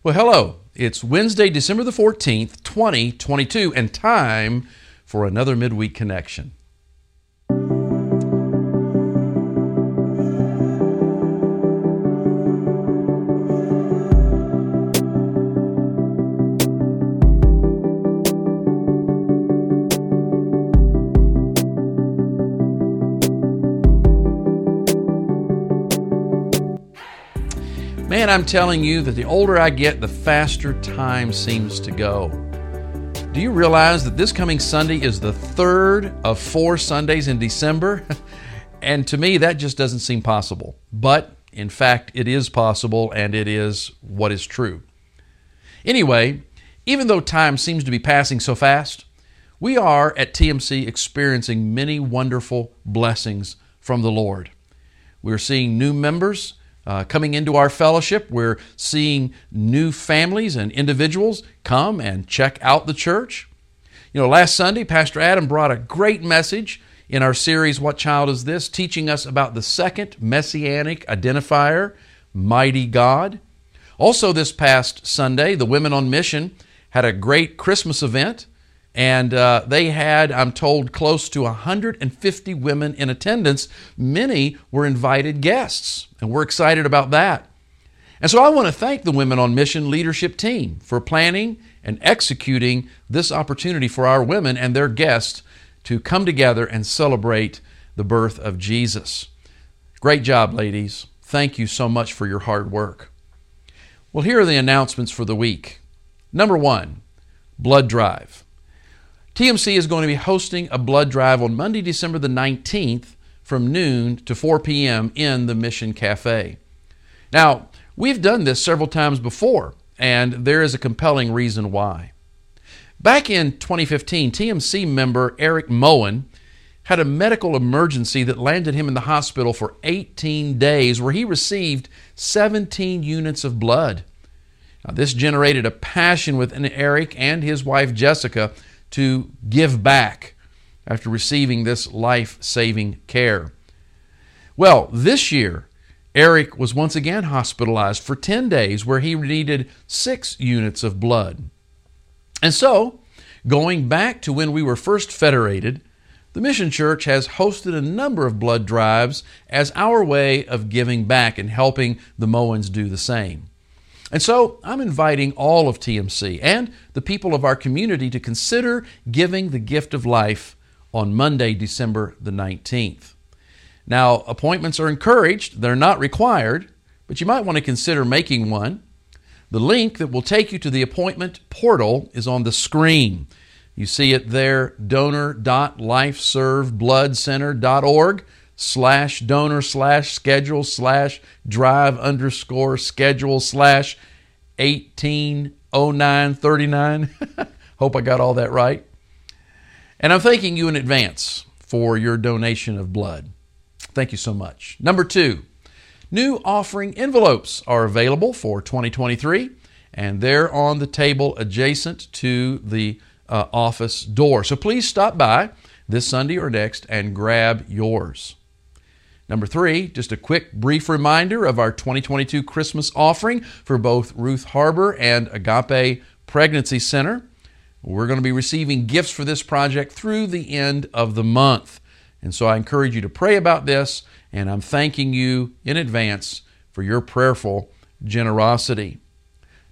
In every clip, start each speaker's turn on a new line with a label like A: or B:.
A: Well, hello. It's Wednesday, December the 14th, 2022, and time for another midweek connection. I'm telling you that the older I get, the faster time seems to go. Do you realize that this coming Sunday is the third of four Sundays in December? and to me, that just doesn't seem possible. But in fact, it is possible and it is what is true. Anyway, even though time seems to be passing so fast, we are at TMC experiencing many wonderful blessings from the Lord. We're seeing new members uh, coming into our fellowship. We're seeing new families and individuals come and check out the church. You know, last Sunday, Pastor Adam brought a great message in our series, What Child Is This? teaching us about the second messianic identifier, Mighty God. Also, this past Sunday, the Women on Mission had a great Christmas event and uh, they had, I'm told, close to 150 women in attendance. Many were invited guests, and we're excited about that. And so I want to thank the Women on Mission leadership team for planning and executing this opportunity for our women and their guests to come together and celebrate the birth of Jesus. Great job, ladies. Thank you so much for your hard work. Well, here are the announcements for the week. Number one, blood drive. TMC is going to be hosting a blood drive on Monday, December the 19th from noon to 4 p.m. in the Mission Cafe. Now, we've done this several times before, and there is a compelling reason why. Back in 2015, TMC member Eric Moen had a medical emergency that landed him in the hospital for 18 days, where he received 17 units of blood. Now, this generated a passion within Eric and his wife Jessica to give back after receiving this life saving care. Well, this year, Eric was once again hospitalized for 10 days where he needed six units of blood. And so, going back to when we were first federated, the Mission Church has hosted a number of blood drives as our way of giving back and helping the Moens do the same. And so I'm inviting all of TMC and the people of our community to consider giving the gift of life on Monday, December the 19th. Now, appointments are encouraged, they're not required, but you might want to consider making one. The link that will take you to the appointment portal is on the screen. You see it there donor.lifeservebloodcenter.org slash donor slash schedule slash drive underscore schedule slash 180939. Hope I got all that right. And I'm thanking you in advance for your donation of blood. Thank you so much. Number two, new offering envelopes are available for 2023, and they're on the table adjacent to the uh, office door. So please stop by this Sunday or next and grab yours. Number three, just a quick brief reminder of our 2022 Christmas offering for both Ruth Harbor and Agape Pregnancy Center. We're going to be receiving gifts for this project through the end of the month. And so I encourage you to pray about this, and I'm thanking you in advance for your prayerful generosity.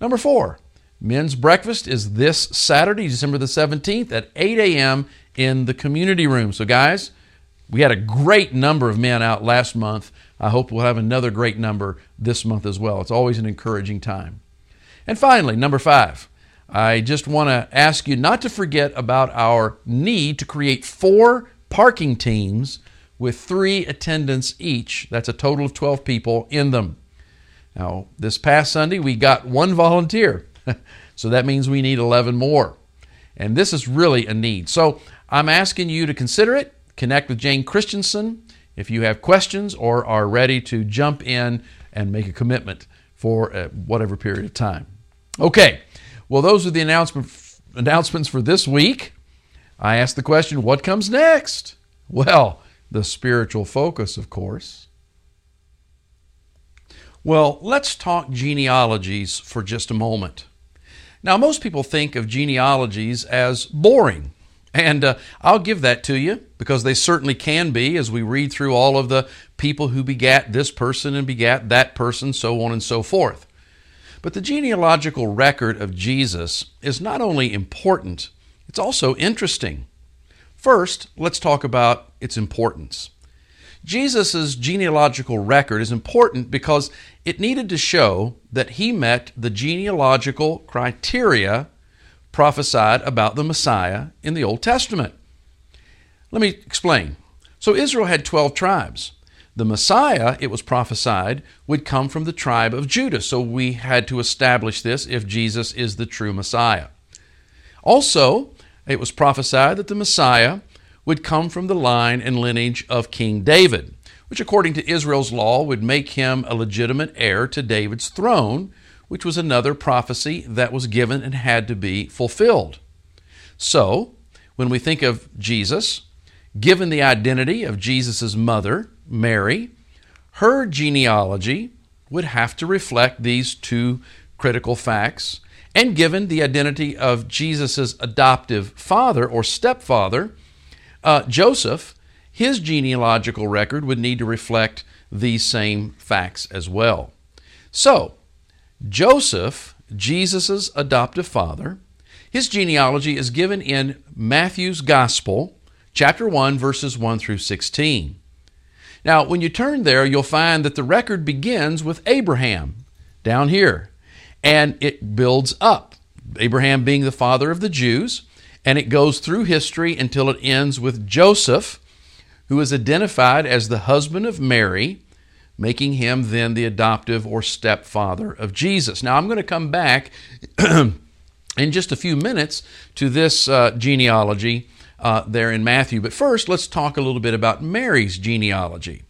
A: Number four, men's breakfast is this Saturday, December the 17th at 8 a.m. in the community room. So, guys, we had a great number of men out last month. I hope we'll have another great number this month as well. It's always an encouraging time. And finally, number five, I just want to ask you not to forget about our need to create four parking teams with three attendants each. That's a total of 12 people in them. Now, this past Sunday, we got one volunteer. so that means we need 11 more. And this is really a need. So I'm asking you to consider it. Connect with Jane Christensen if you have questions or are ready to jump in and make a commitment for uh, whatever period of time. Okay, well, those are the announcement, announcements for this week. I asked the question what comes next? Well, the spiritual focus, of course. Well, let's talk genealogies for just a moment. Now, most people think of genealogies as boring, and uh, I'll give that to you because they certainly can be as we read through all of the people who begat this person and begat that person, so on and so forth. But the genealogical record of Jesus is not only important, it's also interesting. First, let's talk about its importance. Jesus' genealogical record is important because it needed to show that he met the genealogical criteria prophesied about the Messiah in the Old Testament. Let me explain. So, Israel had 12 tribes. The Messiah, it was prophesied, would come from the tribe of Judah. So, we had to establish this if Jesus is the true Messiah. Also, it was prophesied that the Messiah would come from the line and lineage of King David, which, according to Israel's law, would make him a legitimate heir to David's throne, which was another prophecy that was given and had to be fulfilled. So, when we think of Jesus, given the identity of Jesus' mother, Mary, her genealogy would have to reflect these two critical facts. And given the identity of Jesus' adoptive father or stepfather, uh, Joseph, his genealogical record would need to reflect these same facts as well. So, Joseph, Jesus' adoptive father, his genealogy is given in Matthew's Gospel, chapter 1, verses 1 through 16. Now, when you turn there, you'll find that the record begins with Abraham down here, and it builds up. Abraham being the father of the Jews, and it goes through history until it ends with Joseph, who is identified as the husband of Mary, making him then the adoptive or stepfather of Jesus. Now, I'm going to come back in just a few minutes to this uh, genealogy uh, there in Matthew. But first, let's talk a little bit about Mary's genealogy.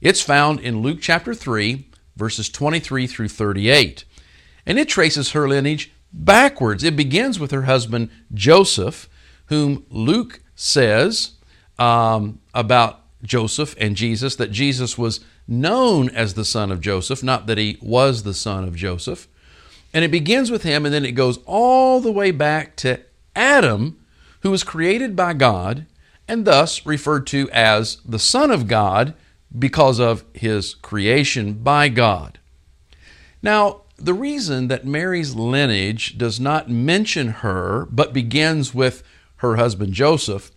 A: It's found in Luke chapter 3, verses 23 through 38. And it traces her lineage backwards. It begins with her husband Joseph, whom Luke says um, about Joseph and Jesus that Jesus was known as the son of Joseph, not that he was the son of Joseph. And it begins with him, and then it goes all the way back to Adam, who was created by God and thus referred to as the Son of God because of his creation by God. Now, the reason that Mary's lineage does not mention her but begins with her husband Joseph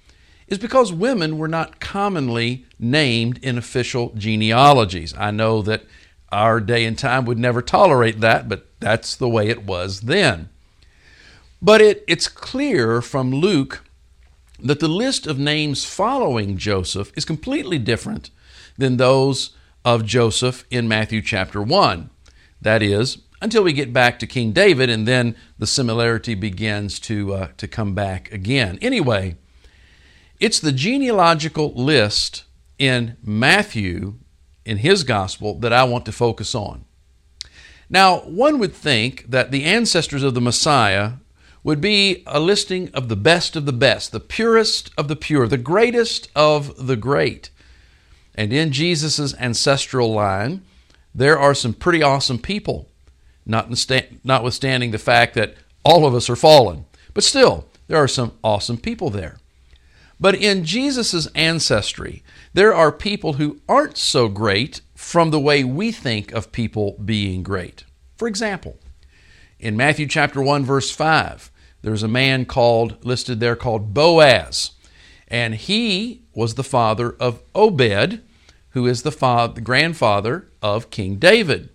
A: is because women were not commonly named in official genealogies. I know that our day and time would never tolerate that, but that's the way it was then. But it, it's clear from Luke that the list of names following Joseph is completely different than those of Joseph in Matthew chapter 1. That is, until we get back to King David, and then the similarity begins to, uh, to come back again. Anyway, it's the genealogical list in Matthew, in his gospel, that I want to focus on. Now, one would think that the ancestors of the Messiah would be a listing of the best of the best, the purest of the pure, the greatest of the great. And in Jesus' ancestral line, there are some pretty awesome people notwithstanding the fact that all of us are fallen. But still, there are some awesome people there. But in Jesus' ancestry, there are people who aren't so great from the way we think of people being great. For example, in Matthew chapter 1 verse 5, there's a man called listed there called Boaz, and he was the father of Obed, who is the, father, the grandfather of King David.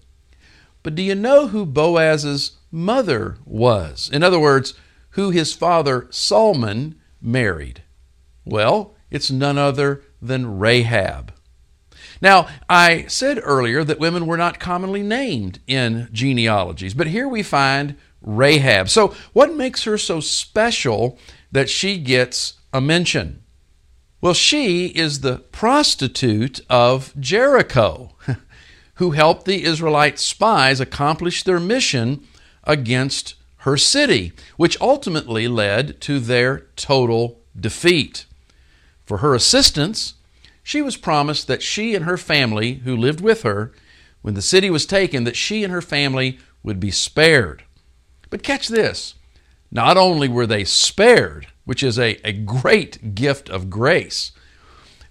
A: But do you know who Boaz's mother was? In other words, who his father Solomon married? Well, it's none other than Rahab. Now, I said earlier that women were not commonly named in genealogies, but here we find Rahab. So, what makes her so special that she gets a mention? Well, she is the prostitute of Jericho. who helped the Israelite spies accomplish their mission against her city, which ultimately led to their total defeat. For her assistance, she was promised that she and her family who lived with her when the city was taken, that she and her family would be spared. But catch this not only were they spared, which is a, a great gift of grace,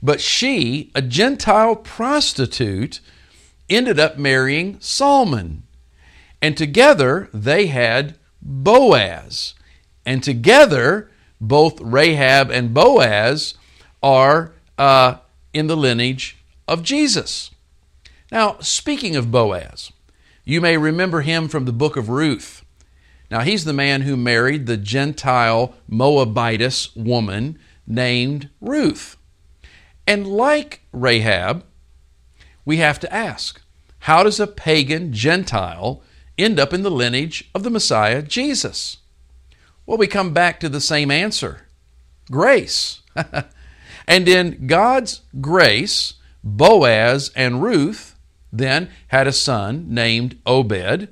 A: but she, a Gentile prostitute, ended up marrying Solomon. And together they had Boaz. And together, both Rahab and Boaz are uh, in the lineage of Jesus. Now, speaking of Boaz, you may remember him from the book of Ruth. Now, he's the man who married the Gentile Moabitess woman named Ruth. And like Rahab, we have to ask how does a pagan Gentile end up in the lineage of the Messiah, Jesus? Well, we come back to the same answer grace. and in God's grace, Boaz and Ruth then had a son named Obed.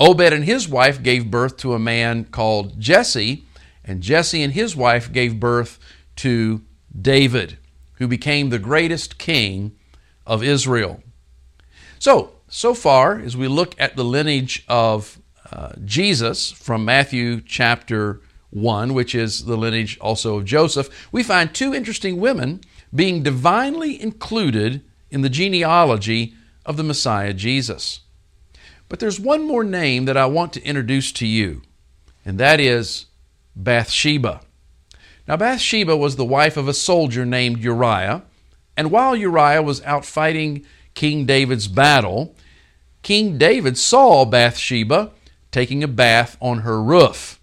A: Obed and his wife gave birth to a man called Jesse, and Jesse and his wife gave birth to David, who became the greatest king of Israel. So, so far, as we look at the lineage of uh, Jesus from Matthew chapter 1, which is the lineage also of Joseph, we find two interesting women being divinely included in the genealogy of the Messiah Jesus. But there's one more name that I want to introduce to you, and that is Bathsheba. Now, Bathsheba was the wife of a soldier named Uriah, and while Uriah was out fighting King David's battle, King David saw Bathsheba taking a bath on her roof.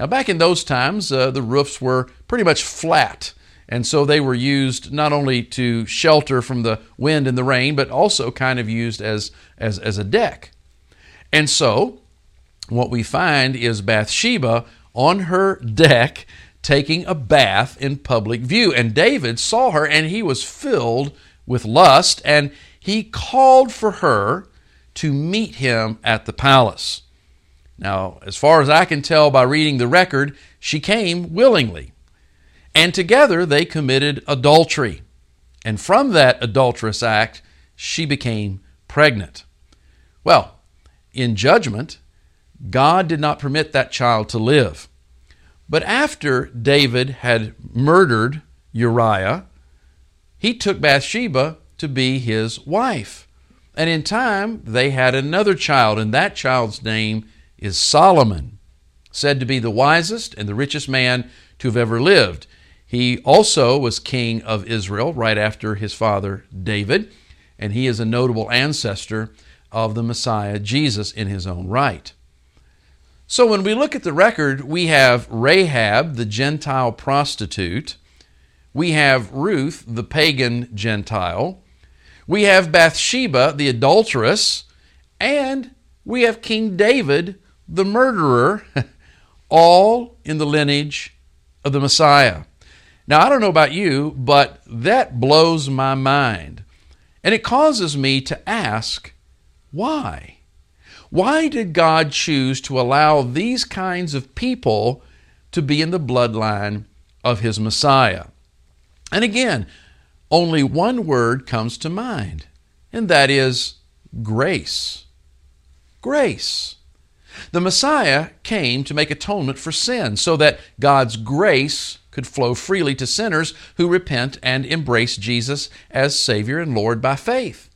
A: Now, back in those times, uh, the roofs were pretty much flat, and so they were used not only to shelter from the wind and the rain, but also kind of used as, as, as a deck. And so, what we find is Bathsheba on her deck taking a bath in public view. And David saw her and he was filled with lust and he called for her to meet him at the palace. Now, as far as I can tell by reading the record, she came willingly. And together they committed adultery. And from that adulterous act, she became pregnant. Well, in judgment, God did not permit that child to live. But after David had murdered Uriah, he took Bathsheba to be his wife. And in time, they had another child, and that child's name is Solomon, said to be the wisest and the richest man to have ever lived. He also was king of Israel right after his father David, and he is a notable ancestor of the Messiah, Jesus, in his own right. So when we look at the record, we have Rahab, the Gentile prostitute, we have Ruth, the pagan Gentile, we have Bathsheba, the adulteress, and we have King David, the murderer, all in the lineage of the Messiah. Now, I don't know about you, but that blows my mind. And it causes me to ask, why? Why did God choose to allow these kinds of people to be in the bloodline of His Messiah? And again, only one word comes to mind, and that is grace. Grace. The Messiah came to make atonement for sin so that God's grace could flow freely to sinners who repent and embrace Jesus as Savior and Lord by faith.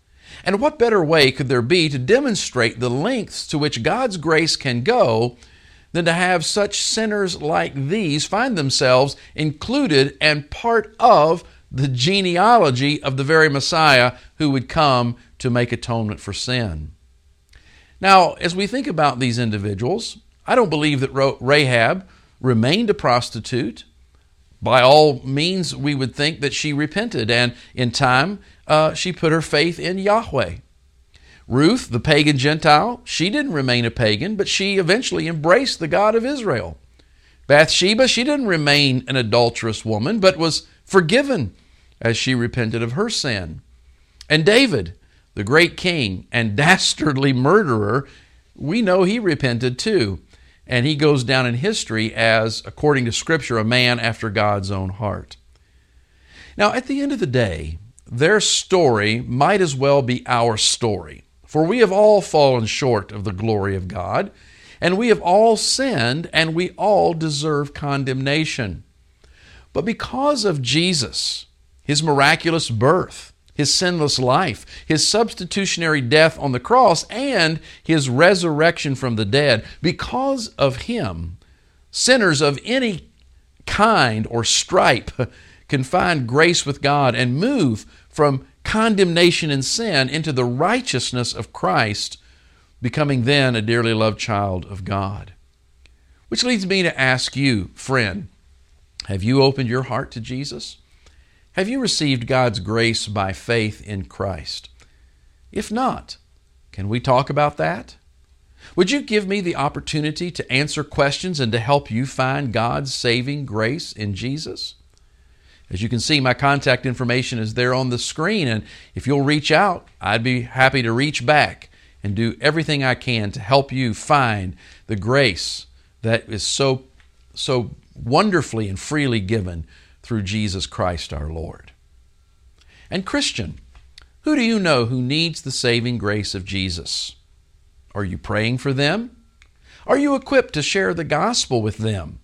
A: And what better way could there be to demonstrate the lengths to which God's grace can go than to have such sinners like these find themselves included and part of the genealogy of the very Messiah who would come to make atonement for sin. Now, as we think about these individuals, I don't believe that Rahab remained a prostitute. By all means, we would think that she repented, and in time, uh, she put her faith in Yahweh. Ruth, the pagan Gentile, she didn't remain a pagan, but she eventually embraced the God of Israel. Bathsheba, she didn't remain an adulterous woman, but was forgiven as she repented of her sin. And David, the great king and dastardly murderer, we know he repented too. And he goes down in history as, according to Scripture, a man after God's own heart. Now, at the end of the day, their story might as well be our story. For we have all fallen short of the glory of God, and we have all sinned, and we all deserve condemnation. But because of Jesus, his miraculous birth, his sinless life, his substitutionary death on the cross, and his resurrection from the dead, because of him, sinners of any kind or stripe can find grace with God and move from condemnation and sin into the righteousness of Christ, becoming then a dearly loved child of God. Which leads me to ask you, friend, have you opened your heart to Jesus? Have you received God's grace by faith in Christ? If not, can we talk about that? Would you give me the opportunity to answer questions and to help you find God's saving grace in Jesus? As you can see, my contact information is there on the screen, and if you'll reach out, I'd be happy to reach back and do everything I can to help you find the grace that is so, so wonderfully and freely given through Jesus Christ our Lord. And Christian, who do you know who needs the saving grace of Jesus? Are you praying for them? Are you equipped to share the gospel with them?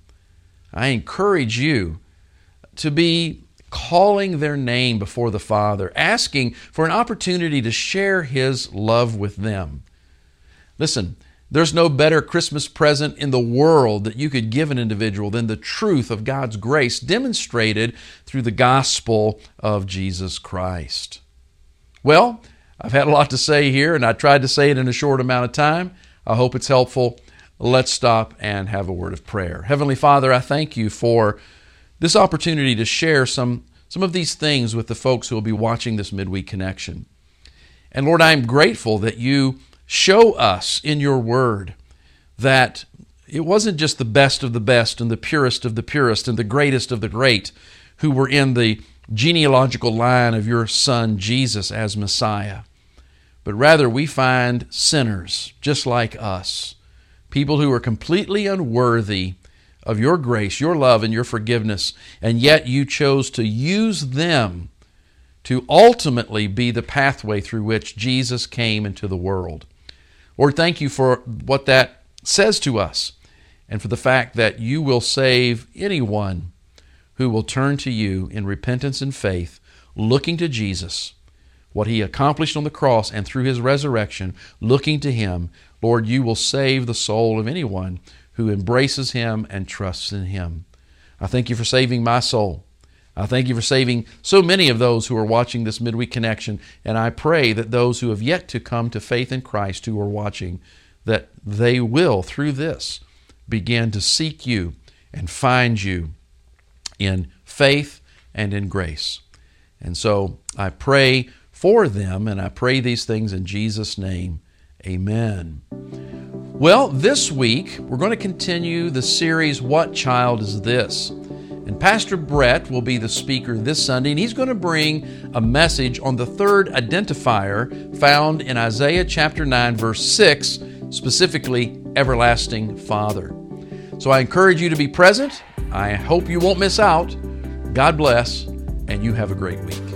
A: I encourage you to be calling their name before the Father, asking for an opportunity to share His love with them. Listen, there's no better Christmas present in the world that you could give an individual than the truth of God's grace demonstrated through the gospel of Jesus Christ. Well, I've had a lot to say here, and I tried to say it in a short amount of time. I hope it's helpful. Let's stop and have a word of prayer. Heavenly Father, I thank you for this opportunity to share some, some of these things with the folks who will be watching this midweek connection. And Lord, I am grateful that you Show us in your word that it wasn't just the best of the best and the purest of the purest and the greatest of the great who were in the genealogical line of your son Jesus as Messiah, but rather we find sinners just like us, people who are completely unworthy of your grace, your love, and your forgiveness, and yet you chose to use them to ultimately be the pathway through which Jesus came into the world. Lord, thank you for what that says to us and for the fact that you will save anyone who will turn to you in repentance and faith, looking to Jesus, what he accomplished on the cross and through his resurrection, looking to him. Lord, you will save the soul of anyone who embraces him and trusts in him. I thank you for saving my soul. I thank you for saving so many of those who are watching this midweek connection. And I pray that those who have yet to come to faith in Christ who are watching, that they will, through this, begin to seek you and find you in faith and in grace. And so I pray for them, and I pray these things in Jesus' name. Amen. Well, this week we're going to continue the series, What Child Is This? And Pastor Brett will be the speaker this Sunday, and he's going to bring a message on the third identifier found in Isaiah chapter 9, verse 6, specifically, Everlasting Father. So I encourage you to be present. I hope you won't miss out. God bless, and you have a great week.